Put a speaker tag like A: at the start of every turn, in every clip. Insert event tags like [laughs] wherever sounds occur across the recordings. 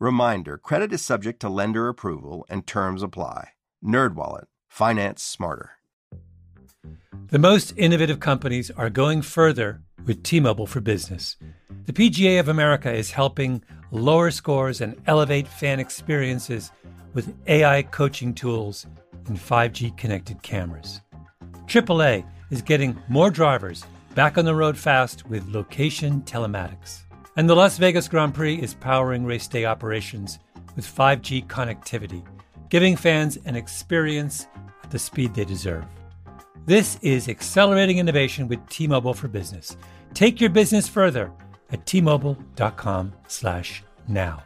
A: Reminder, credit is subject to lender approval and terms apply. NerdWallet, finance smarter.
B: The most innovative companies are going further with T-Mobile for Business. The PGA of America is helping lower scores and elevate fan experiences with AI coaching tools and 5G connected cameras. AAA is getting more drivers back on the road fast with location telematics. And the Las Vegas Grand Prix is powering race day operations with 5G connectivity, giving fans an experience at the speed they deserve. This is accelerating innovation with T-Mobile for Business. Take your business further at t-mobile.com/now.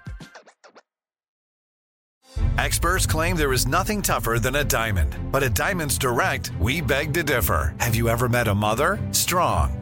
C: Experts claim there is nothing tougher than a diamond, but at Diamonds Direct, we beg to differ. Have you ever met a mother? Strong,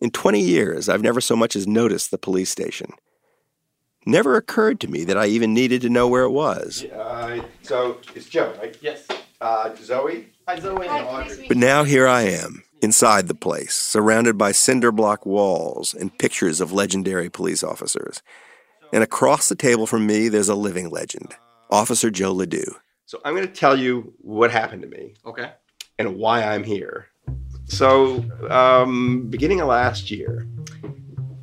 A: In 20 years, I've never so much as noticed the police station. Never occurred to me that I even needed to know where it was.
D: Uh, so it's Joe, right?
E: Yes.
D: Uh, Zoe?
E: Hi, Zoe.
D: and Audrey.
A: But now here I am, inside the place, surrounded by cinder block walls and pictures of legendary police officers. And across the table from me, there's a living legend, Officer Joe Ledoux. So I'm going to tell you what happened to me
E: Okay.
A: and why I'm here. So, um, beginning of last year,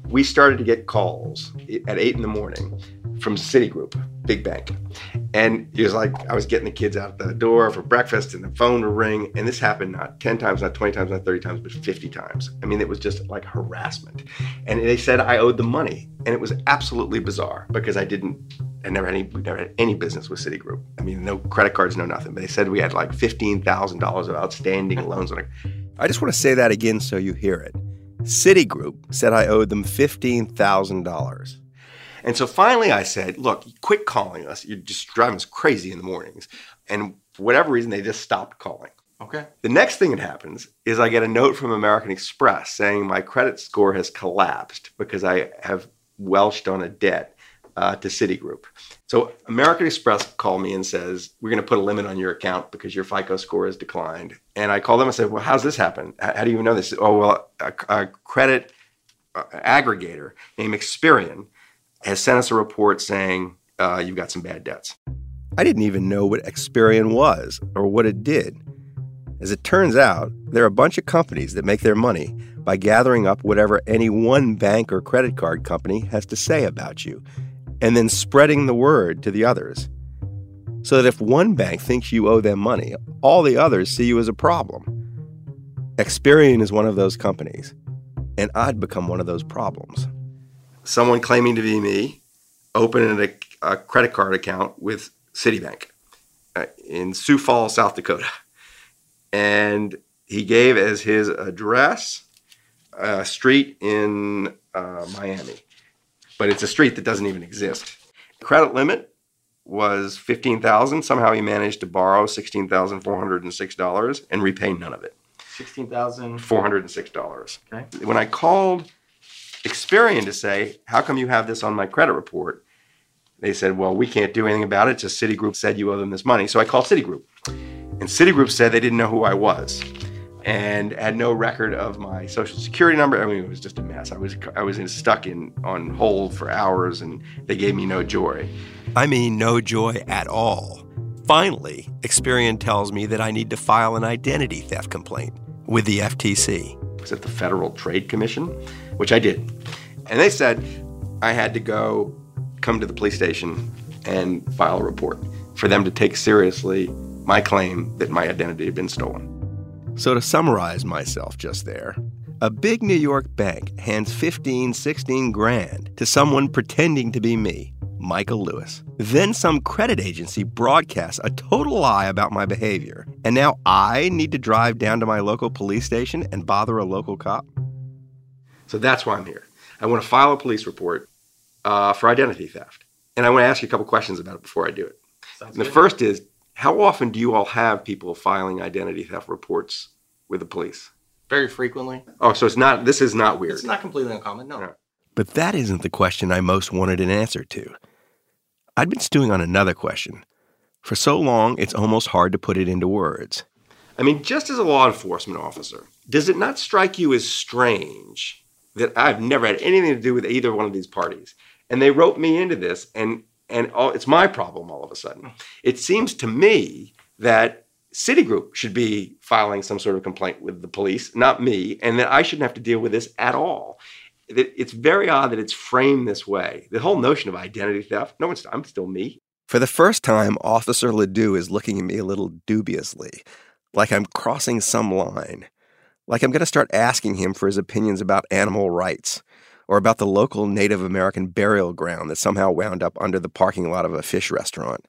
A: we started to get calls at eight in the morning from Citigroup, big bank. And it was like I was getting the kids out the door for breakfast and the phone would ring. And this happened not 10 times, not 20 times, not 30 times, but 50 times. I mean, it was just like harassment. And they said I owed them money. And it was absolutely bizarre because I didn't, I never had any, we never had any business with Citigroup. I mean, no credit cards, no nothing. But they said we had like $15,000 of outstanding loans on it. I just want to say that again so you hear it. Citigroup said I owed them $15,000. And so finally I said, look, quit calling us. You're just driving us crazy in the mornings. And for whatever reason, they just stopped calling.
E: Okay.
A: The next thing that happens is I get a note from American Express saying my credit score has collapsed because I have welched on a debt uh, to Citigroup. So American Express called me and says, we're going to put a limit on your account because your FICO score has declined. And I called them and said, well, how's this happen? How, do you know this? Oh, well, a, a credit uh, aggregator named Experian has sent us a report saying uh, you've got some bad debts. I didn't even know what Experian was or what it did. As it turns out, there are a bunch of companies that make their money by gathering up whatever any one bank or credit card company has to say about you and then spreading the word to the others. So that if one bank thinks you owe them money, all the others see you as a problem. Experian is one of those companies, and I'd become one of those problems. Someone claiming to be me opened a, a credit card account with Citibank uh, in Sioux Falls, South Dakota. And he gave as his address a street in uh, Miami but it's a street that doesn't even exist. Credit limit was 15,000. Somehow he managed to borrow $16,406 and repay none of it.
E: 16,000.
A: $406.
E: Okay.
A: When I called Experian to say, "How come you have this on my credit report?" They said, "Well, we can't do anything about it. Just Citigroup said you owe them this money." So I called Citigroup. And Citigroup said they didn't know who I was and had no record of my social security number. I mean, it was just a mess. I was I was in, stuck in on hold for hours, and they gave me no joy. I mean, no joy at all. Finally, Experian tells me that I need to file an identity theft complaint with the FTC. Was it the Federal Trade Commission? Which I did, and they said I had to go come to the police station
F: and file a report for them to take seriously my claim that my identity had been stolen.
A: So, to summarize myself just there, a big New York bank hands 15, 16 grand to someone pretending to be me, Michael Lewis. Then some credit agency broadcasts a total lie about my behavior. And now I need to drive down to my local police station and bother a local cop?
F: So that's why I'm here. I want to file a police report uh, for identity theft. And I want to ask you a couple questions about it before I do it. the first is how often do you all have people filing identity theft reports with the police?
E: Very frequently.
F: Oh, so it's not, this is not weird.
E: It's not completely uncommon, no.
F: No.
A: But that isn't the question I most wanted an answer to. I'd been stewing on another question. For so long, it's almost hard to put it into words.
F: I mean, just as a law enforcement officer, does it not strike you as strange that I've never had anything to do with either one of these parties? And they wrote me into this, and and all, it's my problem all of a sudden. It seems to me that Citigroup should be filing some sort of complaint with the police, not me, and that I shouldn't have to deal with this at all. It's very odd that it's framed this way. The whole notion of identity theft. No one's. I'm still me.
A: For the first time, Officer Ledoux is looking at me a little dubiously, like I'm crossing some line, like I'm going to start asking him for his opinions about animal rights, or about the local Native American burial ground that somehow wound up under the parking lot of a fish restaurant.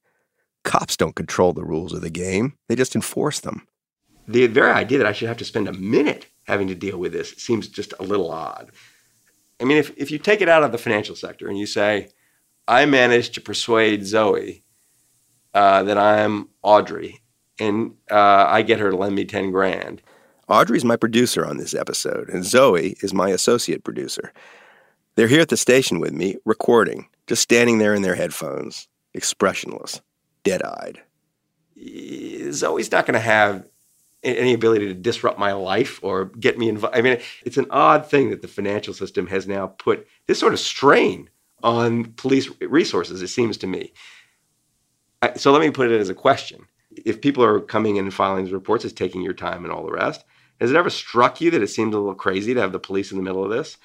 A: Cops don't control the rules of the game, they just enforce them.
F: The very idea that I should have to spend a minute having to deal with this seems just a little odd. I mean, if, if you take it out of the financial sector and you say, I managed to persuade Zoe uh, that I'm Audrey and uh, I get her to lend me 10 grand.
A: Audrey's my producer on this episode, and Zoe is my associate producer. They're here at the station with me, recording, just standing there in their headphones, expressionless, dead eyed.
F: Zoe's not going to have any ability to disrupt my life or get me involved. I mean, it's an odd thing that the financial system has now put this sort of strain on police resources, it seems to me. So let me put it as a question. If people are coming in and filing these reports, it's taking your time and all the rest. Has it ever struck you that it seems a little crazy to have the police in the middle of this?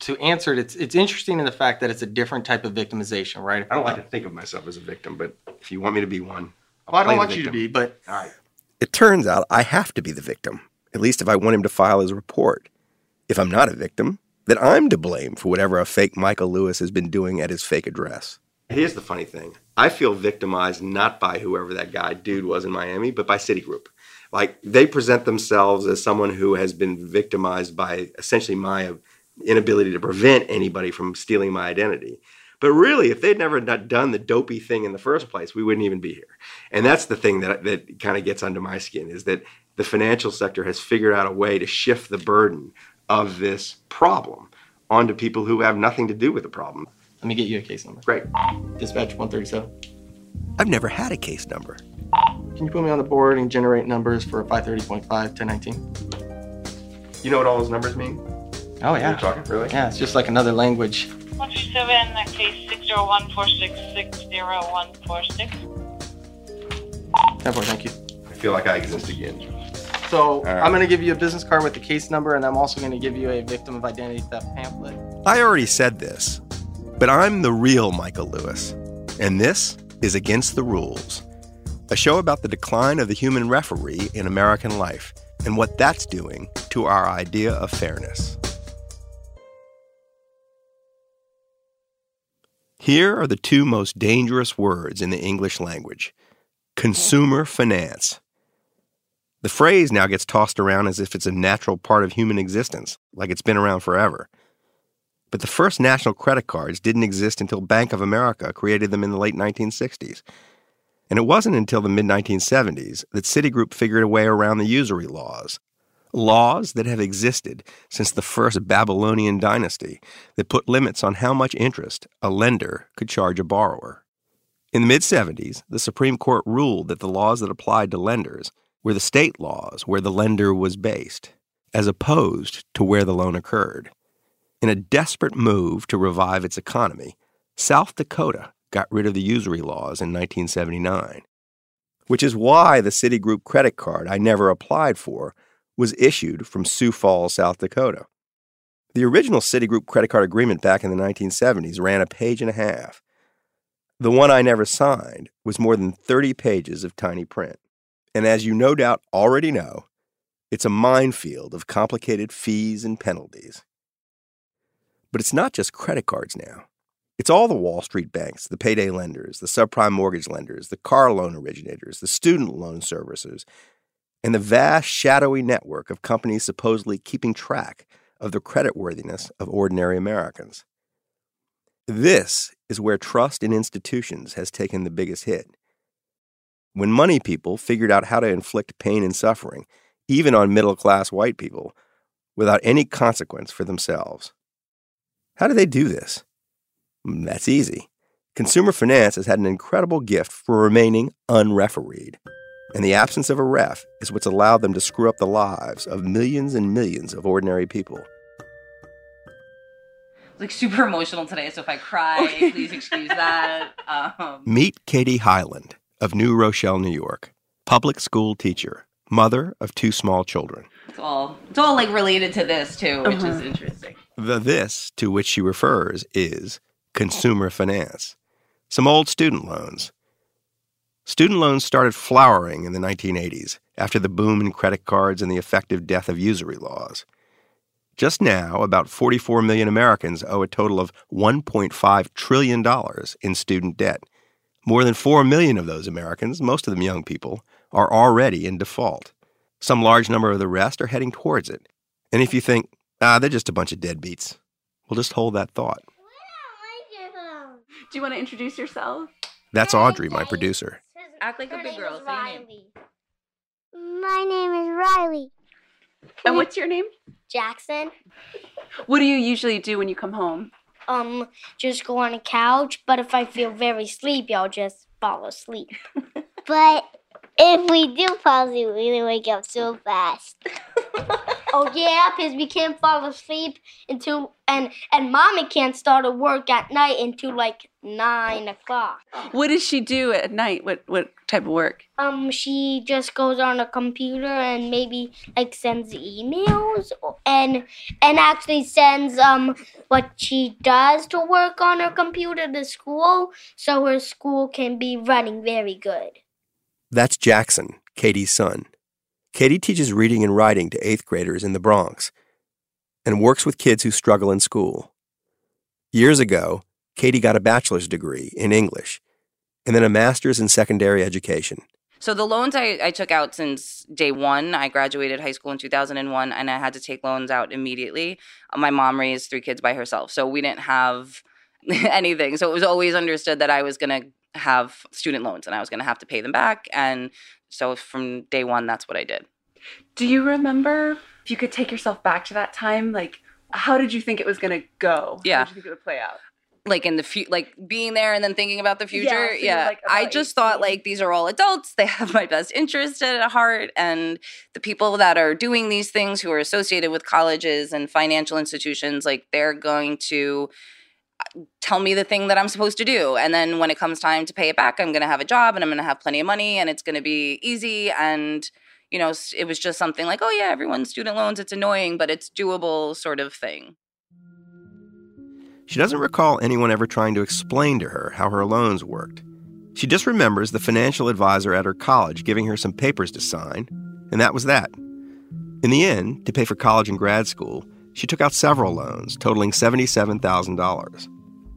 E: To answer it, it's, it's interesting in the fact that it's a different type of victimization, right?
F: I don't like to think of myself as a victim, but if you want me to be one, I'll
E: Well, I don't
F: the
E: want you to be, but
F: All right.
A: It turns out I have to be the victim, at least if I want him to file his report. If I'm not a victim, then I'm to blame for whatever a fake Michael Lewis has been doing at his fake address.
F: Here's the funny thing. I feel victimized not by whoever that guy dude was in Miami, but by Citigroup. Like they present themselves as someone who has been victimized by essentially my inability to prevent anybody from stealing my identity. But really, if they'd never done the dopey thing in the first place, we wouldn't even be here. And that's the thing that that kind of gets under my skin is that the financial sector has figured out a way to shift the burden of this problem onto people who have nothing to do with the problem.
E: let me get you a case number.
F: Great.
E: Dispatch 137.
A: I've never had a case number.
E: Can you put me on the board and generate numbers for 530.5, 1019?
F: You know what all those numbers mean?
E: Oh,
F: You're
E: yeah.
F: talking really?
E: Yeah, it's just like another language.
G: 137, case 60146600146.
E: 10 thank you.
F: I feel like I exist again.
E: So
F: right.
E: I'm going to give you a business card with the case number, and I'm also going to give you a victim of identity theft pamphlet.
A: I already said this, but I'm the real Michael Lewis, and this is Against the Rules, a show about the decline of the human referee in American life and what that's doing to our idea of fairness. Here are the two most dangerous words in the English language consumer finance. The phrase now gets tossed around as if it's a natural part of human existence, like it's been around forever. But the first national credit cards didn't exist until Bank of America created them in the late 1960s. And it wasn't until the mid 1970s that Citigroup figured a way around the usury laws. Laws that have existed since the first Babylonian dynasty that put limits on how much interest a lender could charge a borrower. In the mid 70s, the Supreme Court ruled that the laws that applied to lenders were the state laws where the lender was based, as opposed to where the loan occurred. In a desperate move to revive its economy, South Dakota got rid of the usury laws in 1979, which is why the Citigroup credit card I never applied for was issued from Sioux Falls, South Dakota. The original Citigroup credit card agreement back in the 1970s ran a page and a half. The one I never signed was more than 30 pages of tiny print. And as you no doubt already know, it's a minefield of complicated fees and penalties. But it's not just credit cards now. It's all the Wall Street banks, the payday lenders, the subprime mortgage lenders, the car loan originators, the student loan servicers, and the vast shadowy network of companies supposedly keeping track of the creditworthiness of ordinary Americans. This is where trust in institutions has taken the biggest hit. When money people figured out how to inflict pain and suffering, even on middle class white people, without any consequence for themselves. How do they do this? Mm, That's easy. Consumer finance has had an incredible gift for remaining unrefereed. And the absence of a ref is what's allowed them to screw up the lives of millions and millions of ordinary people.
H: like super emotional today, so if I cry, please excuse that. [laughs] Um,
A: Meet Katie Hyland of New Rochelle, New York, public school teacher, mother of two small children.
H: it's all it's all like related to this too, which is interesting.
A: The this to which she refers is consumer finance, some old student loans. Student loans started flowering in the 1980s after the boom in credit cards and the effective death of usury laws. Just now, about 44 million Americans owe a total of $1.5 trillion in student debt. More than 4 million of those Americans, most of them young people, are already in default. Some large number of the rest are heading towards it. And if you think, ah, they're just a bunch of deadbeats, well, just hold that thought.
I: Do you want to introduce yourself?
A: That's Audrey, my producer.
H: Act like a big girl. Say your name.
J: Riley. My name is Riley
I: And what's your name?
J: Jackson.
I: What do you usually do when you come home?
J: Um, just go on a couch, but if I feel very sleepy, I'll just fall asleep. [laughs] but if we do fall asleep, we wake up so fast. oh yeah, because we can't fall asleep until and and mommy can't start to work at night until like nine o'clock.
I: What does she do at night? What what type of work?
J: Um, she just goes on a computer and maybe like sends emails and and actually sends um what she does to work on her computer to school, so her school can be running very good.
A: That's Jackson, Katie's son. Katie teaches reading and writing to eighth graders in the Bronx and works with kids who struggle in school. Years ago, Katie got a bachelor's degree in English and then a master's in secondary education.
H: So the loans I, I took out since day one, I graduated high school in 2001 and I had to take loans out immediately. Uh, My mom raised three kids by herself. So we didn't have [laughs] anything. So it was always understood that I was going to have student loans and I was going to have to pay them back. And so from day one, that's what I did.
I: Do you remember if you could take yourself back to that time? Like, how did you think it was going to go?
H: Yeah.
I: How did you think it would play out?
H: like in the future like being there and then thinking about the future
I: so
H: yeah
I: like,
H: i just thought like these are all adults they have my best interest at heart and the people that are doing these things who are associated with colleges and financial institutions like they're going to tell me the thing that i'm supposed to do and then when it comes time to pay it back i'm going to have a job and i'm going to have plenty of money and it's going to be easy and you know it was just something like oh yeah everyone's student loans it's annoying but it's doable sort of thing
A: She doesn't recall anyone ever trying to explain to her how her loans worked. She just remembers the financial advisor at her college giving her some papers to sign, and that was that. In the end, to pay for college and grad school, she took out several loans totaling $77,000.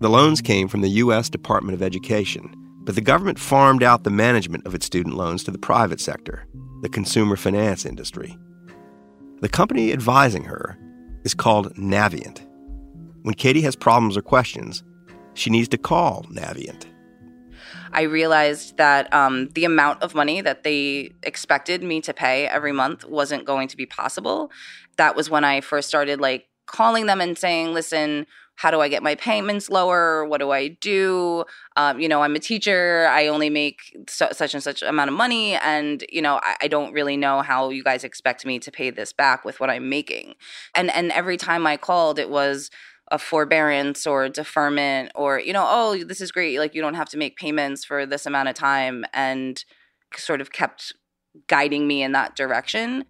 A: The loans came from the U.S. Department of Education, but the government farmed out the management of its student loans to the private sector, the consumer finance industry. The company advising her is called Navient. When Katie has problems or questions, she needs to call Navient.
H: I realized that um, the amount of money that they expected me to pay every month wasn't going to be possible. That was when I first started like calling them and saying, "Listen, how do I get my payments lower? What do I do? Um, you know, I'm a teacher. I only make su- such and such amount of money, and you know, I, I don't really know how you guys expect me to pay this back with what I'm making." And and every time I called, it was a forbearance or deferment or you know oh this is great like you don't have to make payments for this amount of time and sort of kept guiding me in that direction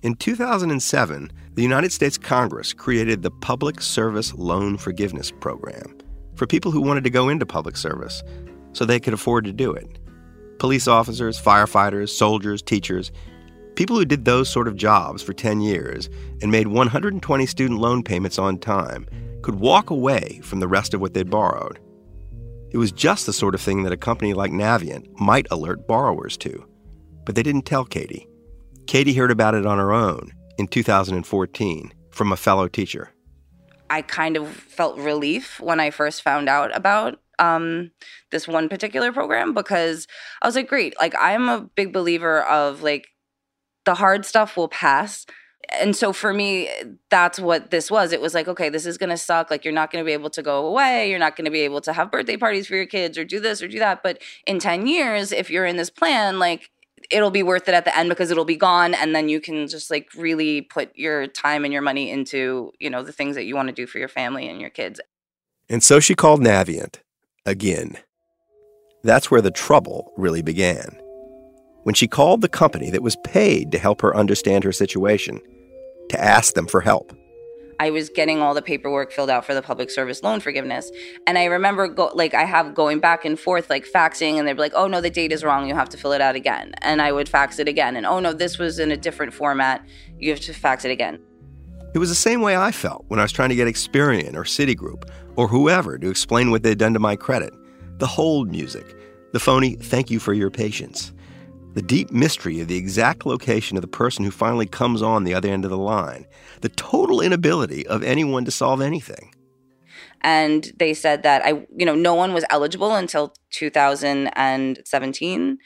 A: In 2007, the United States Congress created the Public Service Loan Forgiveness Program, for people who wanted to go into public service so they could afford to do it. Police officers, firefighters, soldiers, teachers, people who did those sort of jobs for 10 years and made 120 student loan payments on time could walk away from the rest of what they'd borrowed. It was just the sort of thing that a company like Navient might alert borrowers to. But they didn't tell Katie. Katie heard about it on her own in 2014 from a fellow teacher.
H: I kind of felt relief when I first found out about um, this one particular program because I was like, great. Like, I'm a big believer of like the hard stuff will pass. And so for me, that's what this was. It was like, okay, this is to suck. Like, you're not to be able to go away. You're not to be able to have birthday parties for your kids or do this or do that. But in 10 years, if you're in this plan, like, it'll be worth it at the end because it'll be gone and then you can just like really put your time and your money into you know the things that you want to do for your family and your kids
A: And so she called Navient again. That's where the trouble really began. When she called the company that was paid to help her understand her situation, to ask them for help.
H: I was getting all the paperwork filled out for the public service loan forgiveness. And I remember go, like I have going back and forth like faxing and they'd be like, "Oh no, the date is wrong. You have to fill it out again." And I would fax it again. And, "Oh no, this was in a different format. You have to fax it again."
A: It was the same way I felt when I was trying to get Experian or Citigroup or whoever to explain what they'd done to my credit. The hold music, the phony thank you for your patience, the deep mystery of the exact location of the person who finally comes on the other end of the line, the total inability of anyone to solve anything.
H: and they said that I, you know, no one was eligible until 2017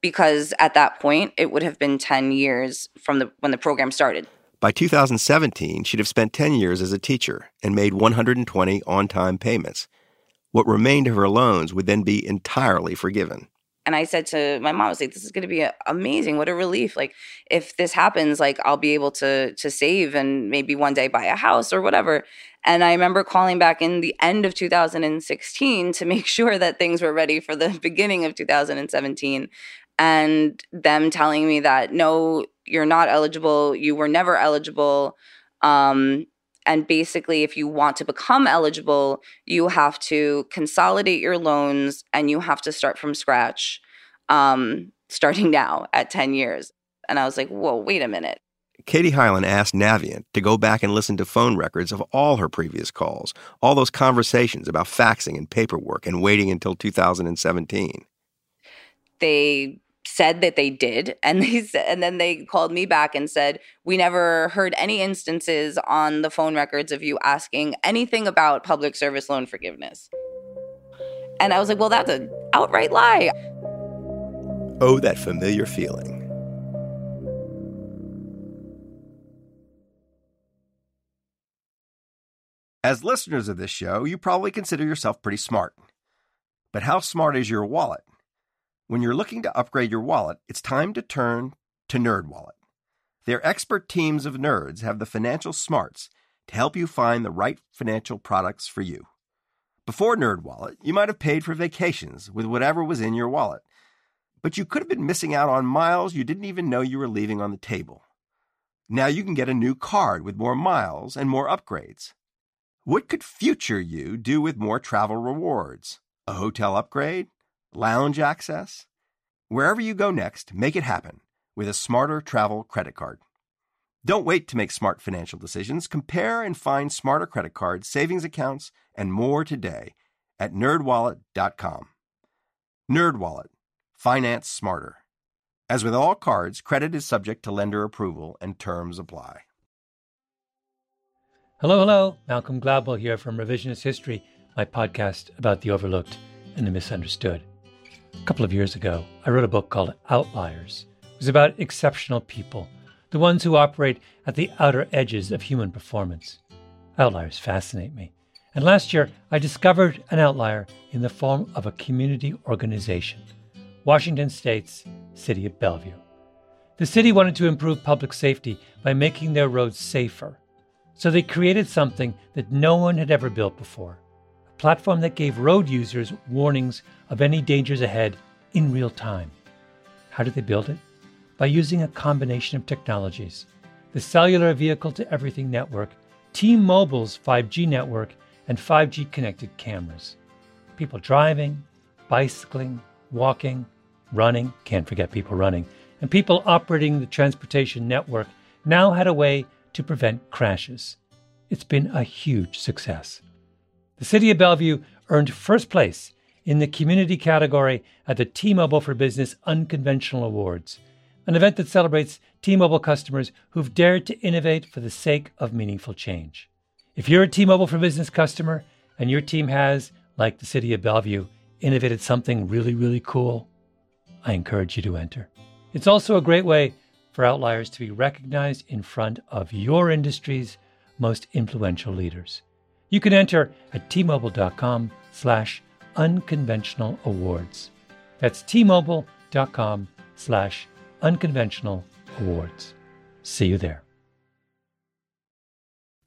H: because at that point it would have been 10 years from the when the program started.
A: By 2017, she'd have spent 10 years as a teacher and made 120 on time payments. What remained of her loans would then be entirely forgiven.
H: And I said to my mom, I was like, this is going to be amazing. What a relief. Like, if this happens, like, I'll be able to, to save and maybe one day buy a house or whatever. And I remember calling back in the end of 2016 to make [laughs] sure that things were ready for the beginning of 2017. And them telling me that, no, you're not eligible. You were never eligible. Um, and basically, if you want to become eligible, you have to consolidate your loans and you have to start from scratch, um, [laughs] starting now at 10 years. And I was like, whoa, wait a minute.
A: Katie Hyland asked Navient to go back and listen to phone records of all her previous calls, all those conversations about faxing and paperwork and waiting until 2017.
H: They said that they did [laughs] and they and then they called me back and said we never heard any instances on the phone records of you asking anything about public service loan forgiveness and i was like well that's an outright lie
A: Oh, that familiar feeling. As listeners of this show, you probably consider yourself pretty smart. But how smart is your wallet? When you're looking to upgrade your wallet, it's time to turn to NerdWallet. Their expert teams of nerds have the financial smarts to help you find the right financial products for you. Before NerdWallet, you might have paid for vacations with whatever was in your wallet, but you could have been missing out on miles you didn't even know you were leaving on the table. Now you can get a new card with more miles and more upgrades. What could future you do with more travel rewards? A hotel upgrade? Lounge access? Wherever you go next, make it happen with a smarter travel credit card. Don't wait to make smart financial decisions. Compare and find smarter credit cards, savings accounts, and more today at nerdwallet.com. NerdWallet. Finance smarter. As with all cards, credit is subject to lender approval and terms apply.
B: Hello, hello. Malcolm Gladwell here from Revisionist History, my podcast about the overlooked and the misunderstood. A couple of years ago, I wrote a book called Outliers. It was about exceptional people, the ones who operate at the outer edges of human performance. Outliers fascinate me. And last year, I discovered an outlier in the form of a community organization Washington State's City of Bellevue. The city wanted to improve public safety by making their roads safer. So they created something that no one had ever built before platform that gave road users warnings of any dangers ahead in real time. How did they build it? By using a combination of technologies the cellular vehicle to everything network, T Mobile's 5G network, and 5G connected cameras. People driving, bicycling, walking, running, can't forget people running, and people operating the transportation network now had a way to prevent crashes. It's been a huge success. The City of Bellevue earned first place in the community category at the T Mobile for Business Unconventional Awards, an event that celebrates T Mobile customers who've dared to innovate for the sake of meaningful change. If you're a T Mobile for Business customer and your team has, like the City of Bellevue, innovated something really, really cool, I encourage you to enter. It's also a great way for outliers to be recognized in front of your industry's most influential leaders. You can enter at tmobile.com slash unconventional awards. That's tmobile.com slash unconventional awards. See you there.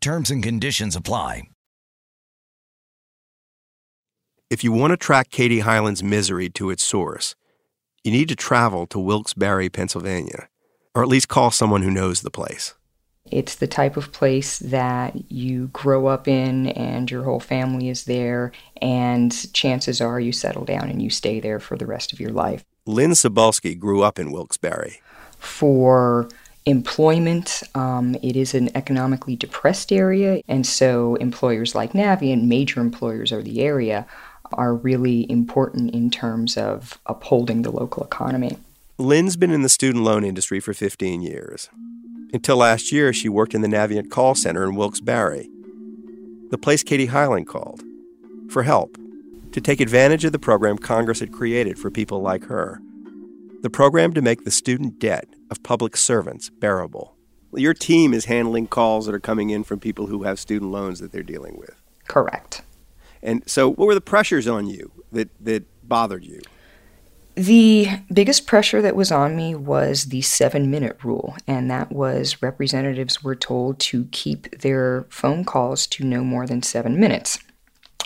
K: Terms and conditions apply.
A: If you want to track Katie Hyland's misery to its source, you need to travel to Wilkes-Barre, Pennsylvania, or at least call someone who knows the place.
L: It's the type of place that you grow up in and your whole family is there, and chances are you settle down and you stay there for the rest of your life.
A: Lynn Sobalski grew up in Wilkes-Barre.
L: For employment. Um, it is an economically depressed area, and so employers like Navient, major employers of the area, are really important in terms of upholding the local economy.
A: Lynn's been in the student loan industry for 15 years. Until last year, she worked in the Navient call center in Wilkes-Barre, the place Katie Hyland called, for help, to take advantage of the program Congress had created for people like her. The program to make the student debt of public servants bearable. Your team is handling calls that are coming in from people who have student loans that they're dealing with.
L: Correct.
A: And so, what were the pressures on you that, that bothered you?
L: The biggest pressure that was on me was the seven minute rule, and that was representatives were told to keep their phone calls to no more than seven minutes.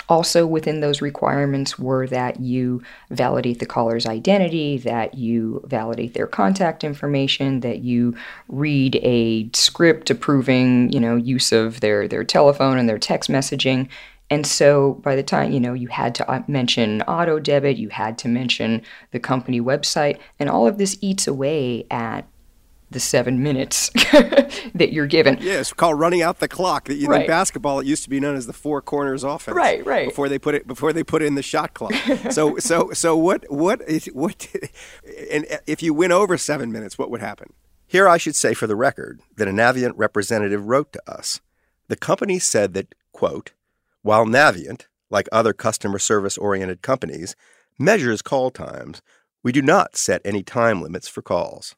L: Also, within those requirements were that you validate the caller's identity, that you validate their contact information, that you read a script approving, you know, use of their, their telephone and their text messaging. And so by the time, you know, you had to uh, mention auto debit, you had to mention the company website, and all of this eats away at the seven minutes [laughs] that you're given.
A: Yeah, it's called running out the clock. That you
L: Right.
A: in basketball, it used to be known as the four corners offense.
L: Right, right.
A: Before they put it, before they put in the shot clock. so, [laughs] so, so what? What is what? And if you went over seven minutes, what would happen? Here, I should say for the record that a Navient representative wrote to us. The company said that quote, while Navient, like other customer service oriented companies, measures call times, we do not set any time limits for calls.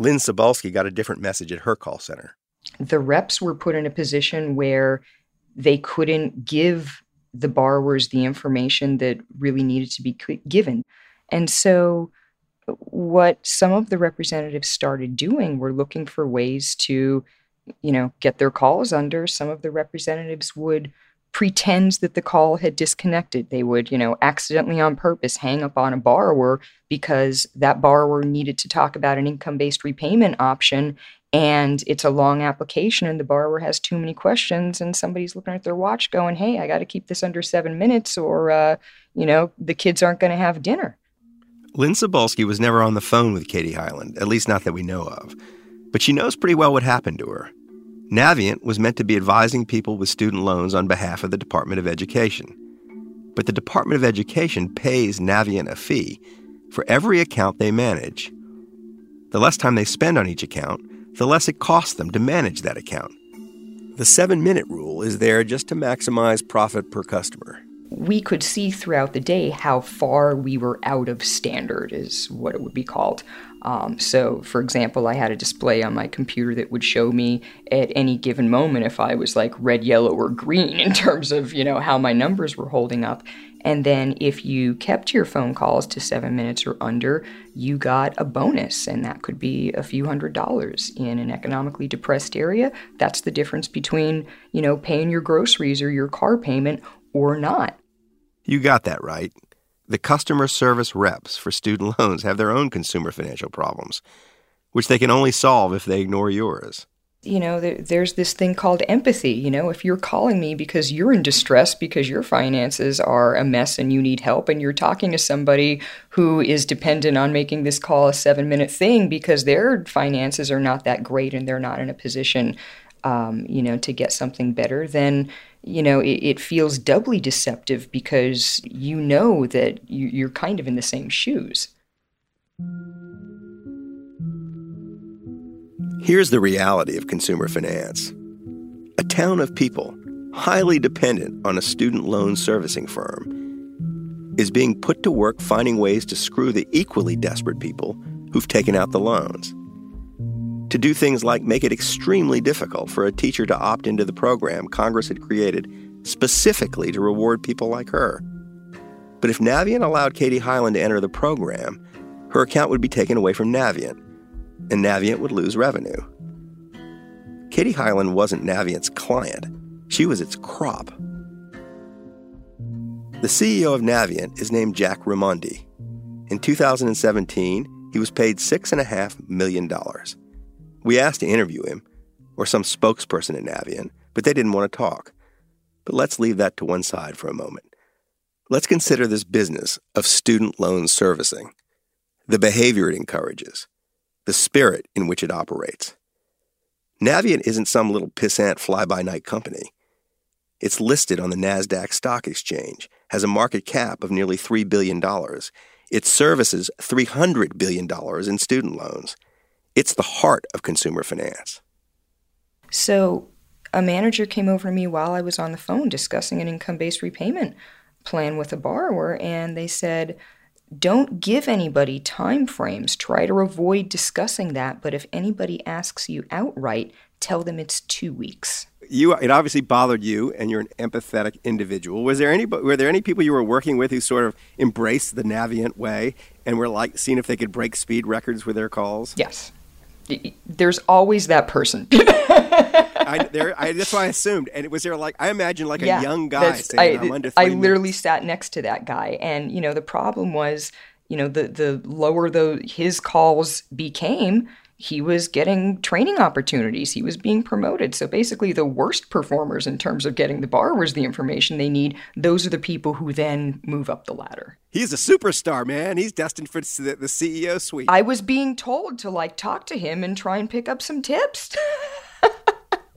A: Lynn Sobalski got a different message at her call center.
L: the reps were put in a position where they couldn't give the borrowers the information that really needed to be given. And so, what some of the representatives started doing were looking for ways to, you know, get their calls under. Some of the representatives would pretend that the call had disconnected. They would, you know, accidentally on purpose hang up on a borrower because that borrower needed to talk about an income based repayment option and it's a long application and the borrower has too many questions and somebody's looking at their watch going hey i got to keep this under seven minutes or uh, you know the kids aren't going to have dinner
A: Lynn Sobalski was never on the phone with Katie Hyland, at least not that we know of. But she knows pretty well what happened to her. Navient was meant to be advising people with student loans on behalf of the Department of Education. But the Department of Education pays Navient a fee for every account they manage. The less time they spend on each account, the less it costs them to manage that account. The seven minute rule is there just to maximize profit per customer.
L: we could see throughout the day how far we were out of standard, is what it would be called. Um, so, for example, I had a display on my computer that would show me at any given moment if I was like red, yellow, or green in terms of, you know, how my numbers were holding up. And then if you kept your phone calls to seven minutes or under, you got a bonus, and that could be a few hundred dollars. In an economically depressed area, that's the difference between, you know, paying your groceries or your car payment or not.
A: You got that right. The customer service reps for student [laughs] loans have their own consumer financial problems, which they can only solve if they ignore yours
L: you know, there, there's this thing called empathy. You know, if you're calling me because you're in distress because your finances are a mess and you need help, and you're talking to somebody who is dependent on making this call a seven minute thing because their finances are not that great and they're not in a position, um, you know, to get something better, then you know, it, it, feels doubly deceptive because you know that you, you're kind of in the same shoes.
A: Here's the reality of consumer finance a town of people highly dependent on a student loan servicing firm is being put to work finding ways to screw the equally desperate people who've taken out the loans. To do things like make it extremely difficult for a teacher to opt into the program Congress had created specifically to reward people like her. But if Navient allowed Katie Hyland to enter the program, her account would be taken away from Navient and Navient would lose revenue. Katie Hyland wasn't Navient's client, she was its crop. The CEO of Navient is named Jack Remondi. In 2017, he was paid $6.5 million. We asked to interview him, or some spokesperson at Navient, but they didn't want to talk. But let's leave that to one side for a moment. Let's consider this business of student loan servicing, the behavior it encourages, the spirit in which it operates. Navient isn't some little pissant fly by night company. It's listed on the NASDAQ stock exchange, has a market cap of nearly $3 billion. It services $300 billion in student loans. It's the heart of consumer finance.
L: So, a manager came over to me while I was on the phone discussing an income based repayment plan with a borrower, and they said, don't give anybody time frames. Try to avoid discussing that. But if anybody asks you outright, tell them it's two weeks.
A: You, it obviously bothered you, and you're an empathetic individual. Was there any, were there any people you were working with who sort of embraced the Navient way and were like seeing if they could break speed records with their calls?
L: Yes, there's always that person. [laughs]
A: I, there, I, that's why I assumed. And it was there like I imagine like yeah, a young guy saying, I, "I'm under
L: I
A: minutes.
L: literally sat next to that guy, and you know the problem was, you know, the the lower the his calls became, he was getting training opportunities. He was being promoted. So basically, the worst performers in terms of getting the borrowers the information they need, those are the people who then move up the ladder.
A: He's a superstar, man. He's destined for the, the CEO suite.
L: I was being told to like talk to him and try and pick up some tips. [laughs]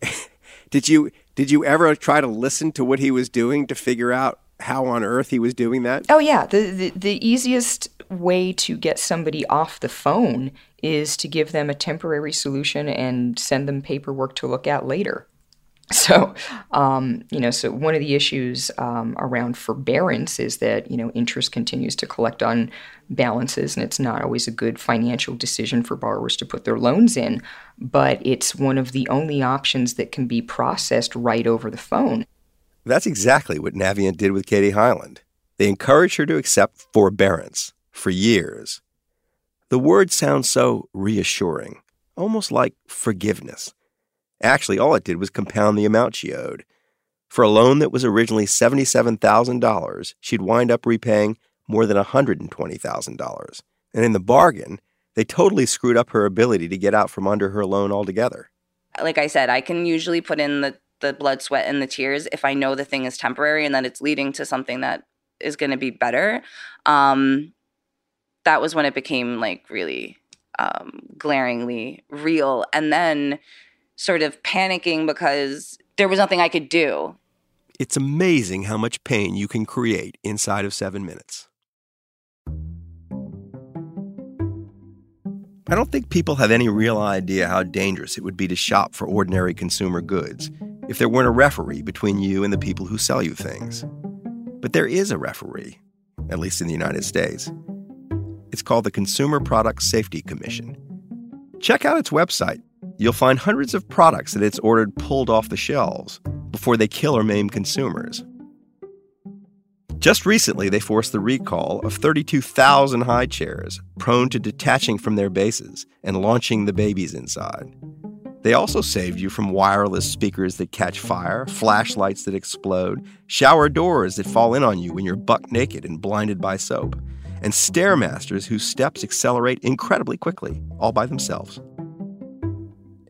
L: [laughs]
A: did you did you ever try to listen to what he was doing to figure out how on earth he was doing that?
L: Oh yeah, the the, the easiest way to get somebody off the phone is to give them a temporary solution and send them paperwork to look at later. [laughs] So, um, you know, so one of the issues um, around forbearance is that, you know, interest continues to collect on balances, and it's not always a good financial decision for borrowers to put their loans in, but it's one of the only options that can be processed right over the phone.
A: That's exactly what Navient did with Katie Hyland. They encouraged her to accept forbearance for years. The word sounds so reassuring, almost like forgiveness. Actually, all it did was compound the amount she owed. For a loan that was originally $77,000, she'd wind up repaying more than $120,000. And in the bargain, they totally screwed up her ability to get out from under her loan altogether.
H: Like I said, I can usually put in the, the blood, sweat, and the tears if I know the thing is temporary and that it's leading to something that is going to be better. Um, that was when it became like really um, glaringly real. And then sort of panicking because there was nothing I could do.
A: It's amazing how much pain you can create inside of seven minutes. I don't think people have any real idea how dangerous it would be to shop for ordinary consumer goods if there weren't a referee between you and the people who sell you things. But there is a referee, at least in the United States. It's called the Consumer Product Safety Commission. Check out its website. You'll find hundreds of products that it's ordered pulled off the shelves before they kill or maim consumers. Just recently, they forced the recall of 32,000 high chairs prone to detaching from their bases and launching the babies inside. They also saved you from wireless speakers that catch fire, flashlights that explode, shower doors that fall in on you when you're buck naked and blinded by soap, and stairmasters whose steps accelerate incredibly quickly, all by themselves.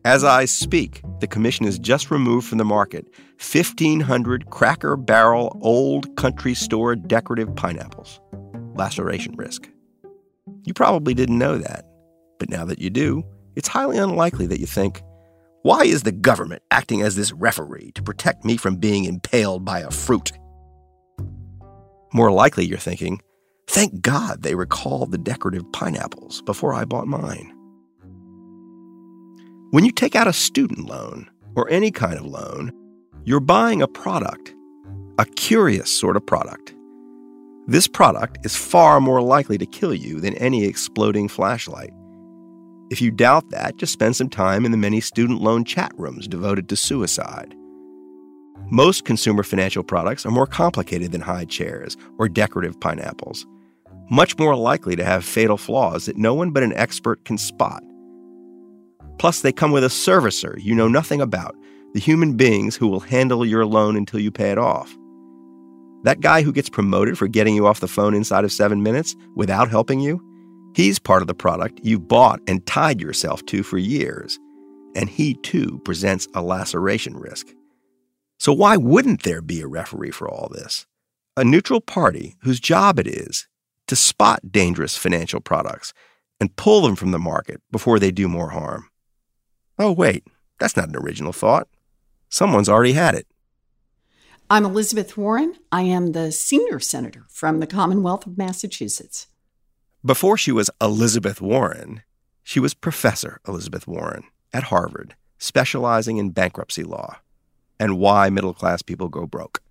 A: As I speak, the Commission has just removed from the market 1,500 cracker barrel old country store decorative pineapples. Laceration risk. You probably didn't know that, but now that you do, it's highly unlikely that you think, why is the government acting as this referee to protect me from being impaled by a fruit? More likely, you're thinking, thank God they recalled the decorative pineapples before I bought mine. When you take out a student loan or any kind of loan, you're buying a product, a curious sort of product. This product is far more likely to kill you than any exploding flashlight. If you doubt that, just spend some time in the many student loan chat rooms devoted to suicide. Most consumer financial products are more complicated than high chairs or decorative pineapples, much more likely to have fatal flaws that no one but an expert can spot. Plus, they come with a servicer you know nothing about, the human beings who will handle your loan until you pay it off. That guy who gets promoted for getting you off the phone inside of seven minutes without helping you, he's part of the product you've bought and tied yourself to for years. And he too presents a laceration risk. So, why wouldn't there be a referee for all this? A neutral party whose job it is to spot dangerous financial products and pull them from the market before they do more harm. Oh, wait, that's not an original thought. Someone's already had it.
M: I'm Elizabeth Warren. I am the senior senator from the Commonwealth of Massachusetts.
A: Before she was Elizabeth Warren, she was Professor Elizabeth Warren at Harvard, specializing in bankruptcy law and why middle class people go broke.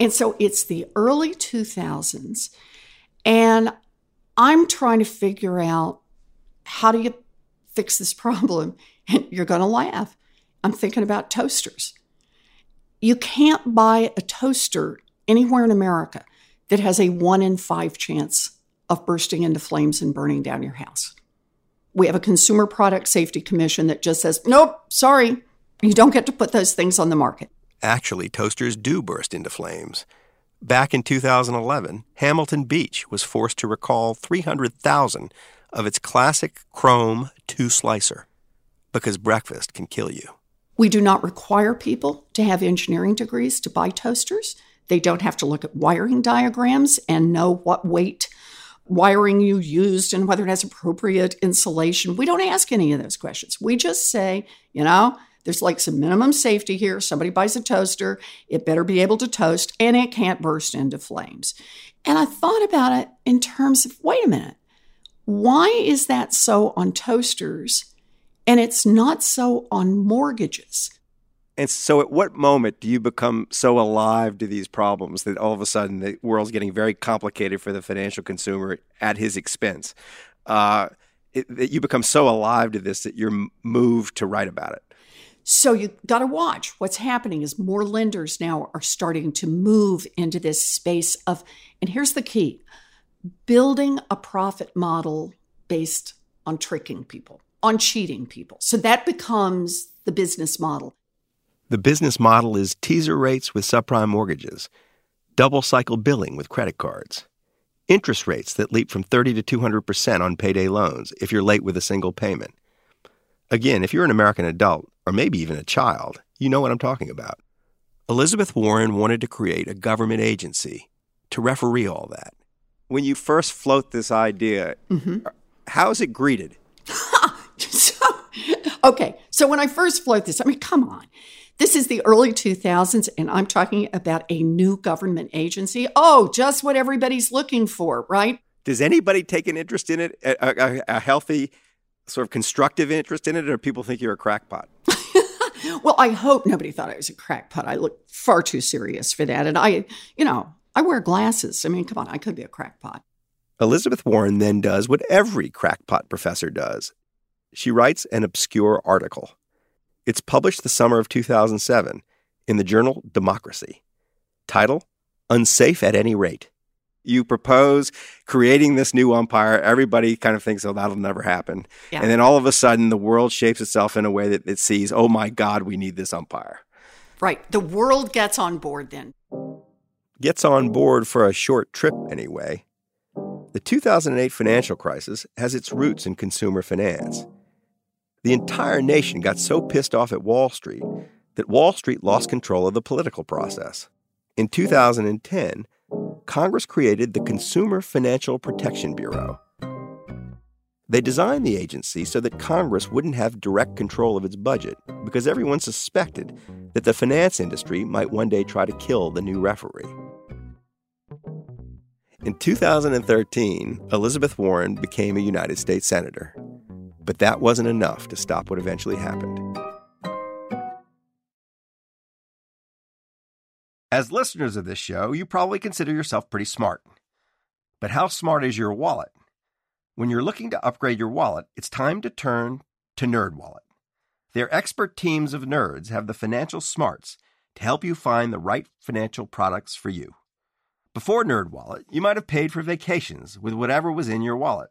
M: And so it's the early 2000s, and I'm trying to figure out how do you fix this problem? And you're going to laugh. I'm thinking about toasters. You can't buy a toaster anywhere in America that has a one in five chance of bursting into flames and burning down your house. We have a Consumer Product Safety Commission that just says, nope, sorry, you don't get to put those things on the market.
A: Actually, toasters do burst into flames. Back in 2011, Hamilton Beach was forced to recall 300,000 of its classic chrome two slicer because breakfast can kill you.
M: We do not require people to have engineering degrees to buy toasters. They don't have to look at wiring diagrams and know what weight wiring you used and whether it has appropriate insulation. We don't ask any of those questions. We just say, you know, there's like some minimum safety here. Somebody buys a toaster, it better be able to toast and it can't burst into flames. And I thought about it in terms of wait a minute, why is that so on toasters and it's not so on mortgages.
A: And so, at what moment do you become so alive to these problems that all of a sudden the world's getting very complicated for the financial consumer at his expense? Uh, it, that you become so alive to this that you're moved to write about it.
M: So you got to watch what's happening is more lenders now are starting to move into this space of, and here's the key building a profit model based on tricking people on cheating people. So that becomes the business model.
A: The business model is teaser rates with subprime mortgages, double cycle billing with credit cards, interest rates that leap from 30 to 200% on payday loans if you're late with a single payment. Again, if you're an American adult, or maybe even a child, you know what I'm talking about. Elizabeth Warren wanted to create a government agency to referee all that. When you first float this idea, mm-hmm. how is it greeted? [laughs]
M: so, okay, so when I first float this, I mean, come on. This is the early 2000s, and I'm talking about a new government agency. Oh, just what everybody's looking for, right?
A: Does anybody take an interest in it, a, a, a healthy, sort of constructive interest in it, or people think you're a crackpot? [laughs]
M: well, I hope nobody thought I was a crackpot. I look far too serious for that. And I, you know, I wear glasses. I mean, come on, I could be a crackpot.
A: Elizabeth Warren then does what every crackpot professor does she writes an obscure article. It's published the summer of 2007 in the journal Democracy. Title Unsafe at Any Rate. You propose creating this new umpire. Everybody kind of thinks, oh, that'll never happen.
M: Yeah.
A: And then all of a sudden, the world shapes itself in a way that it sees, oh my God, we need this umpire.
M: Right. The world gets on board then.
A: Gets on board for a short trip anyway. The 2008 financial crisis has its roots in consumer finance. The entire nation got so pissed off at Wall Street that Wall Street lost control of the political process. In 2010, Congress created the Consumer Financial Protection Bureau. They designed the agency so that Congress wouldn't have direct control of its budget because everyone suspected that the finance industry might one day try to kill the new referee. In 2013, Elizabeth Warren became a United States Senator. But that wasn't enough to stop what eventually happened. As listeners of this show, you probably consider yourself pretty smart. But how smart is your wallet? When you're looking to upgrade your wallet, it's time to turn to NerdWallet. Their expert teams of nerds have the financial smarts to help you find the right financial products for you. Before NerdWallet, you might have paid for vacations with whatever was in your wallet,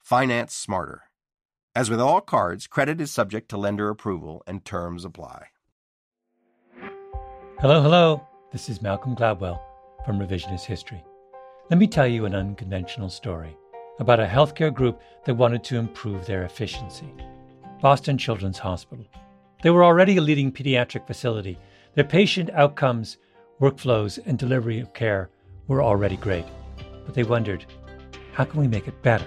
A: Finance smarter. As with all cards, credit is subject to lender approval and terms apply.
B: Hello, hello. This is Malcolm Gladwell from Revisionist History. Let me tell you an unconventional story about a healthcare group that wanted to improve their efficiency Boston Children's Hospital. They were already a leading pediatric facility. Their patient outcomes, workflows, and delivery of care were already great. But they wondered, how can we make it better?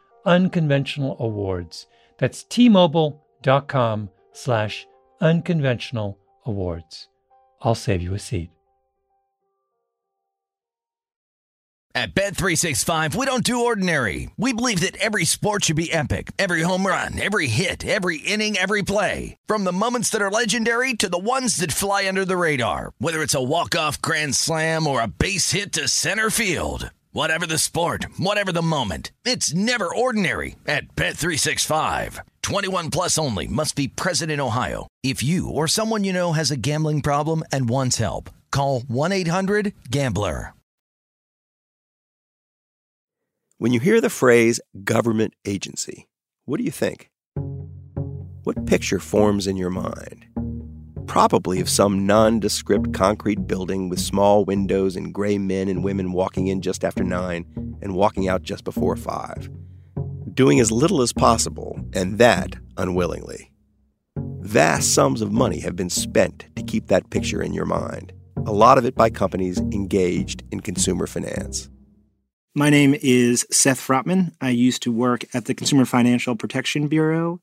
B: unconventional awards. That's tmobile.com slash unconventional awards. I'll save you a seat.
K: At Bet365, we don't do ordinary. We believe that every sport should be epic. Every home run, every hit, every inning, every play. From the moments that are legendary to the ones that fly under the radar. Whether it's a walk-off grand slam or a base hit to center field. Whatever the sport, whatever the moment. It's never ordinary at Bet365. 21 plus only must be present in Ohio. If you or someone you know has a gambling problem and wants help, call 1-800-GAMBLER.
A: When you hear the phrase government agency, what do you think? What picture forms in your mind? Probably of some nondescript concrete building with small windows and gray men and women walking in just after nine and walking out just before five. Doing as little as possible, and that unwillingly. Vast sums of money have been spent to keep that picture in your mind, a lot of it by companies engaged in consumer finance.
N: My name is Seth Frotman. I used to work at the Consumer Financial Protection Bureau.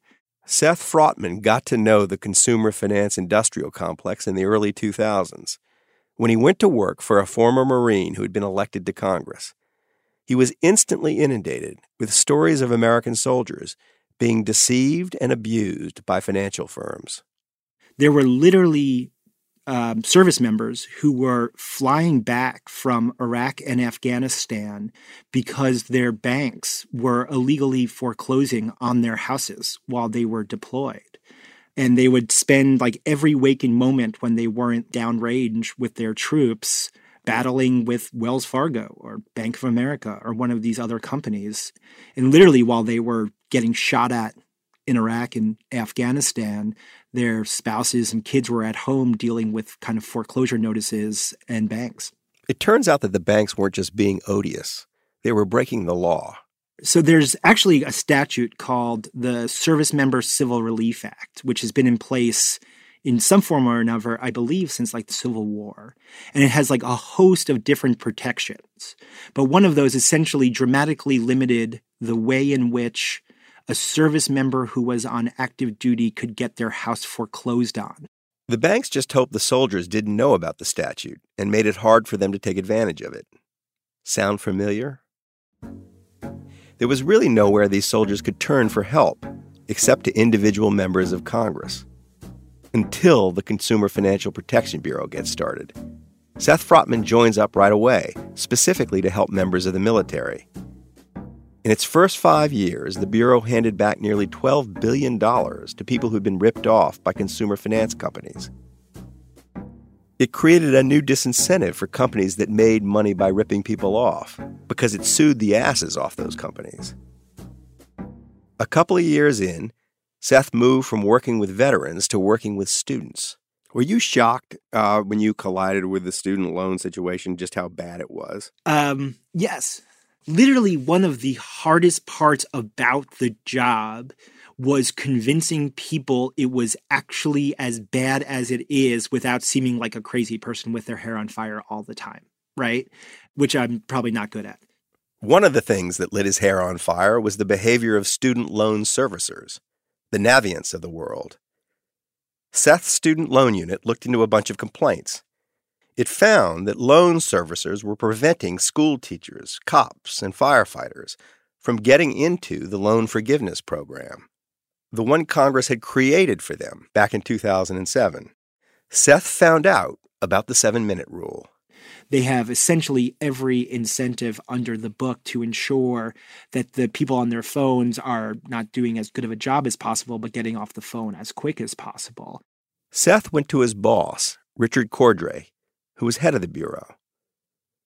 A: Seth Frotman got to know the consumer finance industrial complex in the early 2000s when he went to work for a former Marine who had been elected to Congress. He was instantly inundated with stories of American soldiers being deceived and abused by financial firms.
N: There were literally um, service members who were flying back from Iraq and Afghanistan because their banks were illegally foreclosing on their houses while they were deployed. And they would spend like every waking moment when they weren't downrange with their troops battling with Wells Fargo or Bank of America or one of these other companies. And literally, while they were getting shot at in Iraq and Afghanistan, their spouses and kids were at home dealing with kind of foreclosure notices and banks.
A: It turns out that the banks weren't just being odious, they were breaking the law.
N: So there's actually a statute called the Service Member Civil Relief Act, which has been in place in some form or another, I believe, since like the Civil War. And it has like a host of different protections. But one of those essentially dramatically limited the way in which a service member who was on active duty could get their house foreclosed on.
A: The banks just hoped the soldiers didn't know about the statute and made it hard for them to take advantage of it. Sound familiar? There was really nowhere these soldiers could turn for help except to individual members of Congress until the Consumer Financial Protection Bureau gets started. Seth Frotman joins up right away, specifically to help members of the military. In its first five years, the Bureau handed back nearly $12 billion to people who'd been ripped off by consumer finance companies. It created a new disincentive for companies that made money by ripping people off because it sued the asses off those companies. A couple of years in, Seth moved from working with veterans to working with students. Were you shocked uh, when you collided with the student loan situation, just how bad it was?
N: Um, yes. Literally, one of the hardest parts about the job was convincing people it was actually as bad as it is without seeming like a crazy person with their hair on fire all the time, right? Which I'm probably not good at.
A: One of the things that lit his hair on fire was the behavior of student loan servicers the Navients of the world. Seth's student loan unit looked into a bunch of complaints. It found that loan servicers were preventing school teachers, cops, and firefighters from getting into the loan forgiveness program, the one Congress had created for them back in 2007. Seth found out about the seven minute rule
N: they have essentially every incentive under the book to ensure that the people on their phones are not doing as good of a job as possible, but getting off the phone as quick as possible.
A: Seth went to his boss, Richard Cordray, who was head of the Bureau.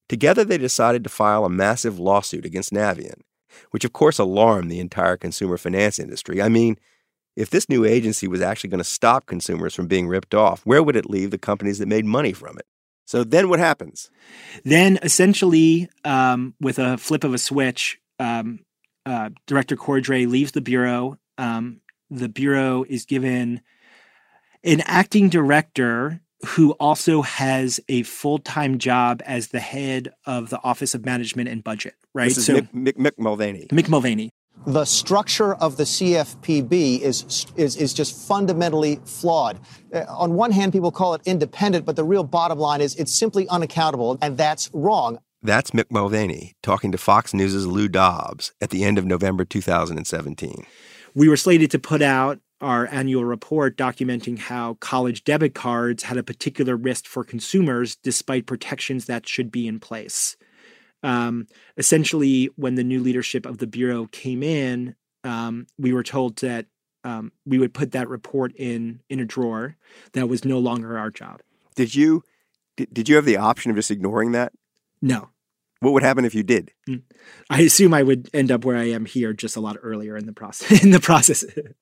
A: Together, they decided to file a massive lawsuit against Navient, which of course alarmed the entire consumer finance industry. I mean, if this new agency was actually going to stop consumers from being ripped off, where would it leave the companies that made money from it? So then what happens?
N: Then essentially, um, with a flip of a switch, um, uh, Director Cordray leaves the bureau. Um, the bureau is given an acting director who also has a full time job as the head of the Office of Management and Budget. Right.
A: This is so Mick, Mick, Mick Mulvaney.
N: Mick Mulvaney
O: the structure of the CFPB is, is, is just fundamentally flawed. Uh, on one hand, people call it independent, but the real bottom line is it's simply unaccountable, and that's wrong.
A: That's Mick Mulvaney talking to Fox News' Lou Dobbs at the end of November 2017.
N: We were slated to put out our annual report documenting how college debit cards had a particular risk for consumers despite protections that should be in place um, essentially, when the new leadership of the bureau came in, um, we were told that um, we would put that report in in a drawer. That was no longer our job.
A: Did you did, did you have the option of just ignoring that?
N: No.
A: What would happen if you did?
N: Mm. I assume I would end up where I am here, just a lot earlier in the process. [laughs] In the process, [laughs]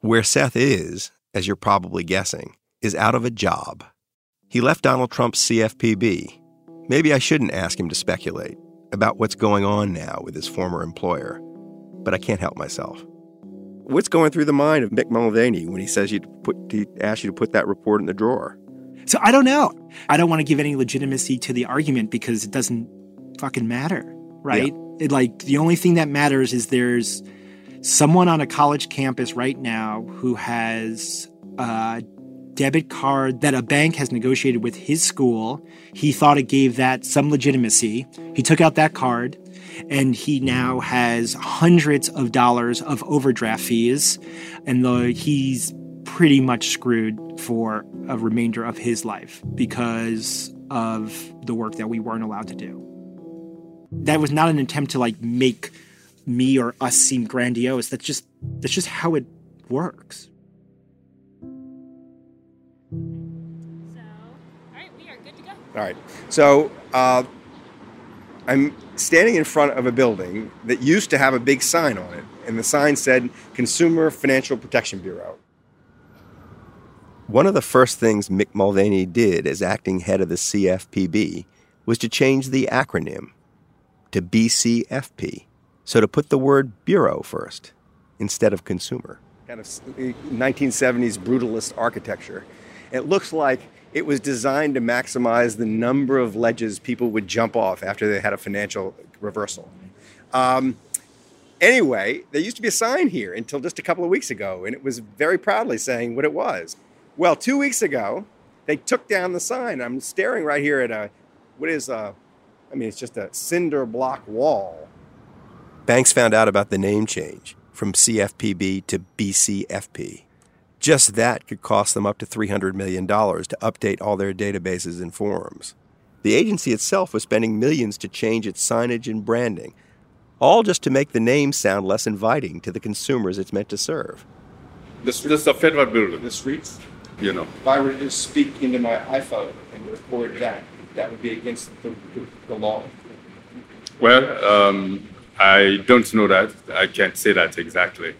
A: where Seth is, as you're probably guessing, is out of a job. He left Donald Trump's CFPB. Maybe I shouldn't ask him to speculate about what's going on now with his former employer, but I can't help myself. What's going through the mind of Mick Mulvaney when he says he put he asked you to put that report in the drawer?
N: So I don't know. I don't want to give any legitimacy to the argument because it doesn't fucking matter, right? Yeah. It, like the only thing that matters is there's someone on a college campus right now who has a debit card that a bank has negotiated with his school. He thought it gave that some legitimacy. He took out that card and he now has hundreds of dollars of overdraft fees and the, he's pretty much screwed for a remainder of his life because of the work that we weren't allowed to do. That was not an attempt to like make me or us seem grandiose. That's just that's just how it works.
A: All right. So uh, I'm standing in front of a building that used to have a big sign on it, and the sign said Consumer Financial Protection Bureau. One of the first things Mick Mulvaney did as acting head of the CFPB was to change the acronym to BCFP. So to put the word bureau first instead of consumer. Kind of 1970s brutalist architecture. It looks like it was designed to maximize the number of ledges people would jump off after they had a financial reversal. Um, anyway, there used to be a sign here until just a couple of weeks ago, and it was very proudly saying what it was. Well, two weeks ago, they took down the sign. I'm staring right here at a, what is a, I mean, it's just a cinder block wall Banks found out about the name change from CFPB to BCFP. Just that could cost them up to $300 million to update all their databases and forms. The agency itself was spending millions to change its signage and branding, all just to make the name sound less inviting to the consumers it's meant to serve.
P: This, this is a federal building. The streets? You know.
Q: If I were to speak into my iPhone and record that, that would be against the, the, the law.
P: Well, um, I don't know that. I can't say that exactly.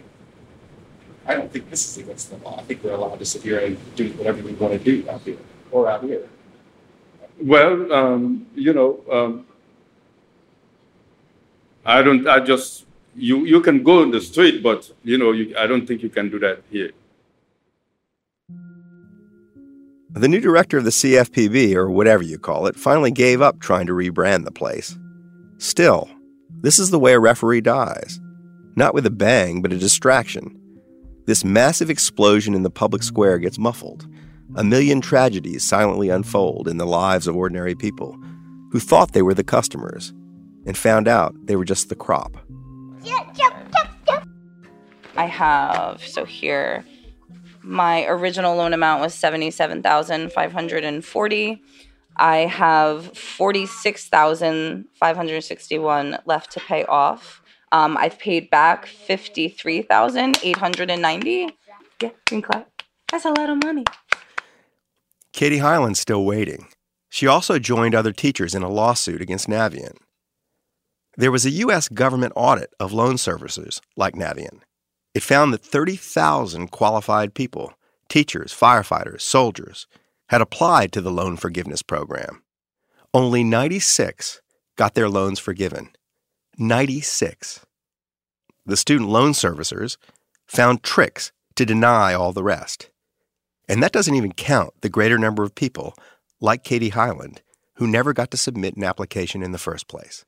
Q: I don't think this is against the law. I think we're allowed to sit here and do whatever we want to do out here or out here.
P: Well, um, you know, um, I don't. I just you you can go in the street, but you know, you, I don't think you can do that here.
A: The new director of the CFPB, or whatever you call it, finally gave up trying to rebrand the place. Still, this is the way a referee dies. Not with a bang, but a distraction. This massive explosion in the public square gets muffled. A million tragedies silently unfold in the lives of ordinary people who thought they were the customers and found out they were just the crop.
H: I have, so here, my original loan amount was 77,540. I have 46,561 left to pay off. Um, I've paid back 53,890. Yeah, green clap. That's a lot of money.
A: Katie Hyland's still waiting. She also joined other teachers in a lawsuit against Navient. There was a U.S. government audit of loan servicers like Navient. It found that 30,000 qualified people teachers, firefighters, soldiers had applied to the loan forgiveness program. Only 96 got their loans forgiven. 96. The student loan servicers found tricks to deny all the rest. And that doesn't even count the greater number of people, like Katie Hyland, who never got to submit an application in the first place.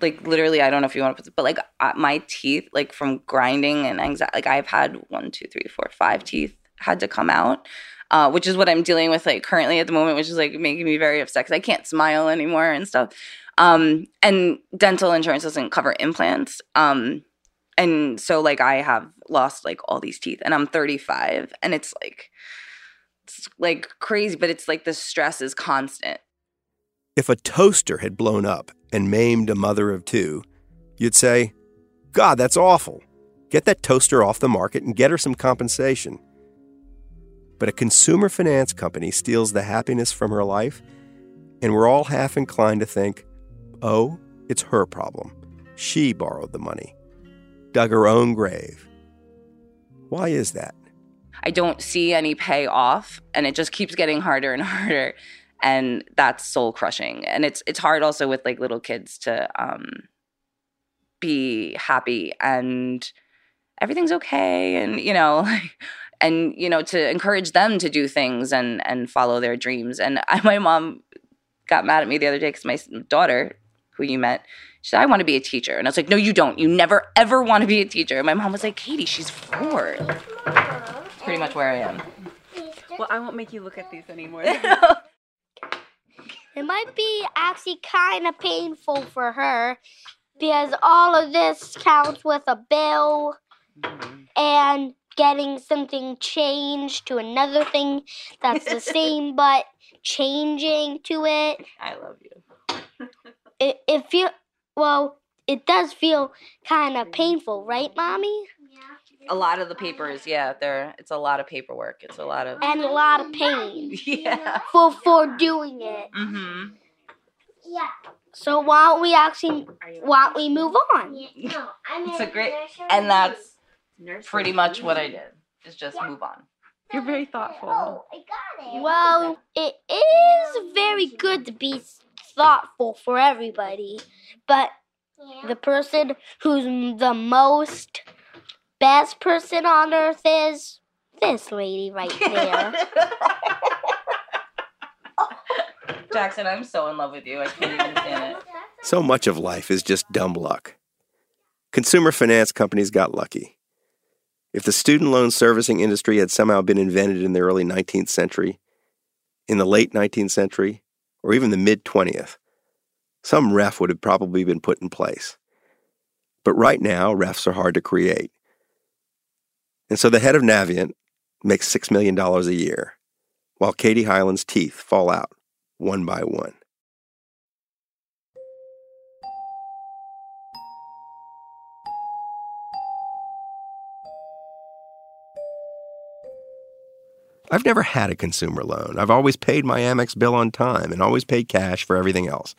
H: Like literally, I don't know if you want to put, but like my teeth, like from grinding and anxiety, like I've had one, two, three, four, five teeth had to come out uh, which is what I'm dealing with like currently at the moment, which is like making me very upset because I can't smile anymore and stuff. Um, and dental insurance doesn't cover implants. Um, and so like I have lost like all these teeth, and I'm 35, and it's like it's like crazy, but it's like the stress is constant.
A: If a toaster had blown up and maimed a mother of two, you'd say, God, that's awful. Get that toaster off the market and get her some compensation. But a consumer finance company steals the happiness from her life, and we're all half inclined to think, oh, it's her problem. She borrowed the money, dug her own grave. Why is that?
H: I don't see any payoff and it just keeps getting harder and [laughs] harder and that's soul crushing. And it's it's hard also with like little kids to um be happy and everything's okay and you know [laughs] like and you know to encourage them to do things and and follow their dreams. And I, my mom got mad at me the other day because my daughter who you met she said i want to be a teacher. And i was like no you don't. You never ever want to be a teacher. And my mom was like katie she's four. Pretty much where i am.
I: Well, I won't make you look at these anymore. [laughs]
J: It might be actually kind of painful for her because all of this counts with a bill mm-hmm. and getting something changed to another thing that's the [laughs] same but changing to it.
H: I love you. [laughs]
J: It it feel well, it does feel kind of painful, right, mommy? Yeah.
H: A lot of the papers yeah they're it's a lot of paperwork it's a lot of
J: And a lot of pain. [laughs]
H: yeah
J: For for doing it.
H: mm-hmm
J: Yeah. So why don't we actually why don't we move on? Yeah.
H: No, I'm it's a great and that's pretty much what i did is just move on
I: You're very thoughtful. Oh, I got it.
J: Well, it is very good to be thoughtful for everybody, but the person who's the most best person on earth is this lady right [laughs] there. [laughs]
H: jackson i'm so in love with you i can't even stand it [laughs]
A: So much of life is just dumb luck. Consumer finance companies got lucky. If the student loan servicing industry had somehow been invented in the early 19th century, in the late 19th century, or even the mid 20th, some ref would have probably been put in place. But right now, refs are hard to create. And so the head of Navient makes $6 million a year, while Katie Hyland's teeth fall out one by one. I've never had a consumer loan. I've always paid my Amex bill on time and always paid cash for everything else.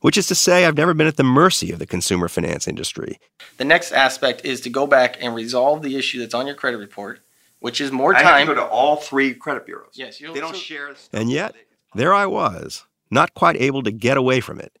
A: Which is to say, I've never been at the mercy of the consumer finance industry.
E: The next aspect is to go back and resolve the issue that's on your credit report, which is more time.
F: I have to
E: time.
F: go to all three credit bureaus.
E: Yes, you
F: They don't share.
A: And yet, there I was, not quite able to get away from it.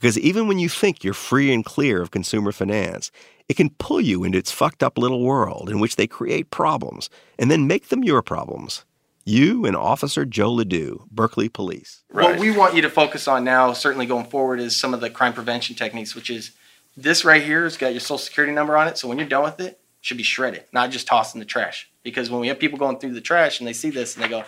A: Because even when you think you're free and clear of consumer finance, it can pull you into its fucked up little world in which they create problems and then make them your problems. You and Officer Joe Ledoux, Berkeley Police.
E: What we want you to focus on now, certainly going forward, is some of the crime prevention techniques, which is this right here has got your social security number on it. So when you're done with it, it should be shredded, not just tossed in the trash. Because when we have people going through the trash and they see this and they go,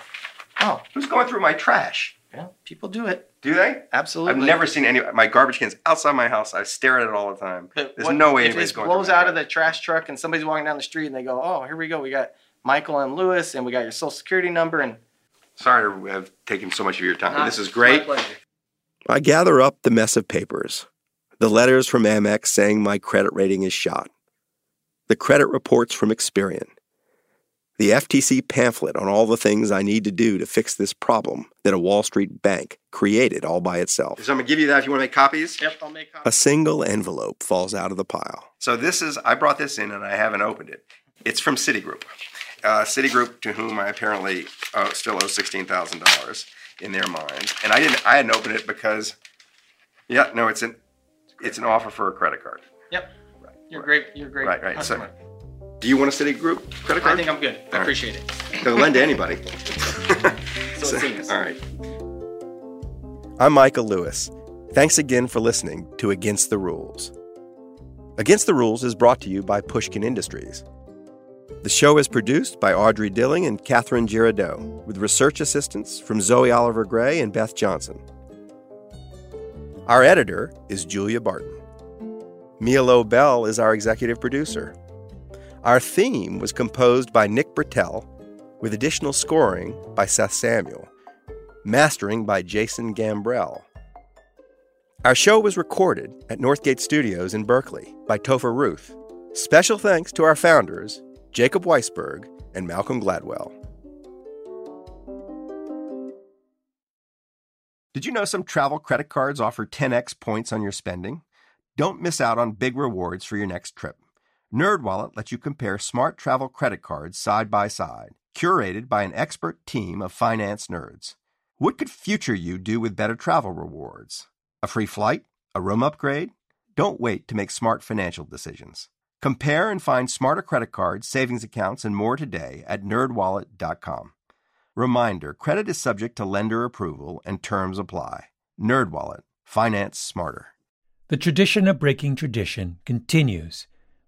E: "Oh,
F: who's going through my trash?"
E: Yeah, people do it.
F: Do they?
E: Absolutely.
F: I've never seen any. My garbage cans outside my house. I stare at it all the time. There's
E: What-
F: no way
E: if
F: anybody's
E: it
F: going.
E: blows
F: through my
E: out of the trash truck and somebody's walking down the street and they go, "Oh, here we go. We got Michael and Lewis, and we got your social security number." And
F: Sorry to have taken so much of your time.
E: Nah,
F: this is great.
E: my pleasure.
A: I gather up the mess of papers the letters from Amex saying my credit rating is shot, the credit reports from Experian, the FTC pamphlet on all the things I need to do to fix this problem that a Wall Street bank created all by itself.
F: So I'm gonna give you that if you want to make copies.
E: Yep, I'll make
A: A single envelope falls out of the pile.
F: So this is. I brought this in and I haven't opened it. It's from Citigroup. Uh, Citigroup, to whom I apparently uh, still owe sixteen thousand dollars in their mind, and I didn't. I hadn't opened it because, yeah, no, it's an it's an offer for a credit card.
E: Yep. Right. You're great. You're great.
F: Right, right. So,
E: customer.
F: Do you want a Citigroup credit card?
E: I think I'm good. I
F: All right.
E: appreciate it.
F: They'll lend to anybody. [laughs] [laughs]
E: So seems.
F: all right.
A: I'm Michael Lewis. Thanks again for listening to Against the Rules. Against the Rules is brought to you by Pushkin Industries. The show is produced by Audrey Dilling and Catherine Girardeau, with research assistance from Zoe Oliver Gray and Beth Johnson. Our editor is Julia Barton. Mia Lobel is our executive producer. Our theme was composed by Nick Britell, with additional scoring by Seth Samuel, mastering by Jason Gambrell. Our show was recorded at Northgate Studios in Berkeley by Topher Ruth. Special thanks to our founders, Jacob Weisberg and Malcolm Gladwell. Did you know some travel credit cards offer 10x points on your spending? Don't miss out on big rewards for your next trip. NerdWallet lets you compare smart travel credit cards side by side curated by an expert team of finance nerds. What could future you do with better travel rewards? A free flight? A room upgrade? Don't wait to make smart financial decisions. Compare and find smarter credit cards, savings accounts, and more today at nerdwallet.com. Reminder, credit is subject to lender approval and terms apply. NerdWallet, finance smarter.
B: The tradition of breaking tradition continues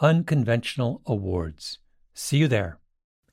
B: unconventional awards. See you there.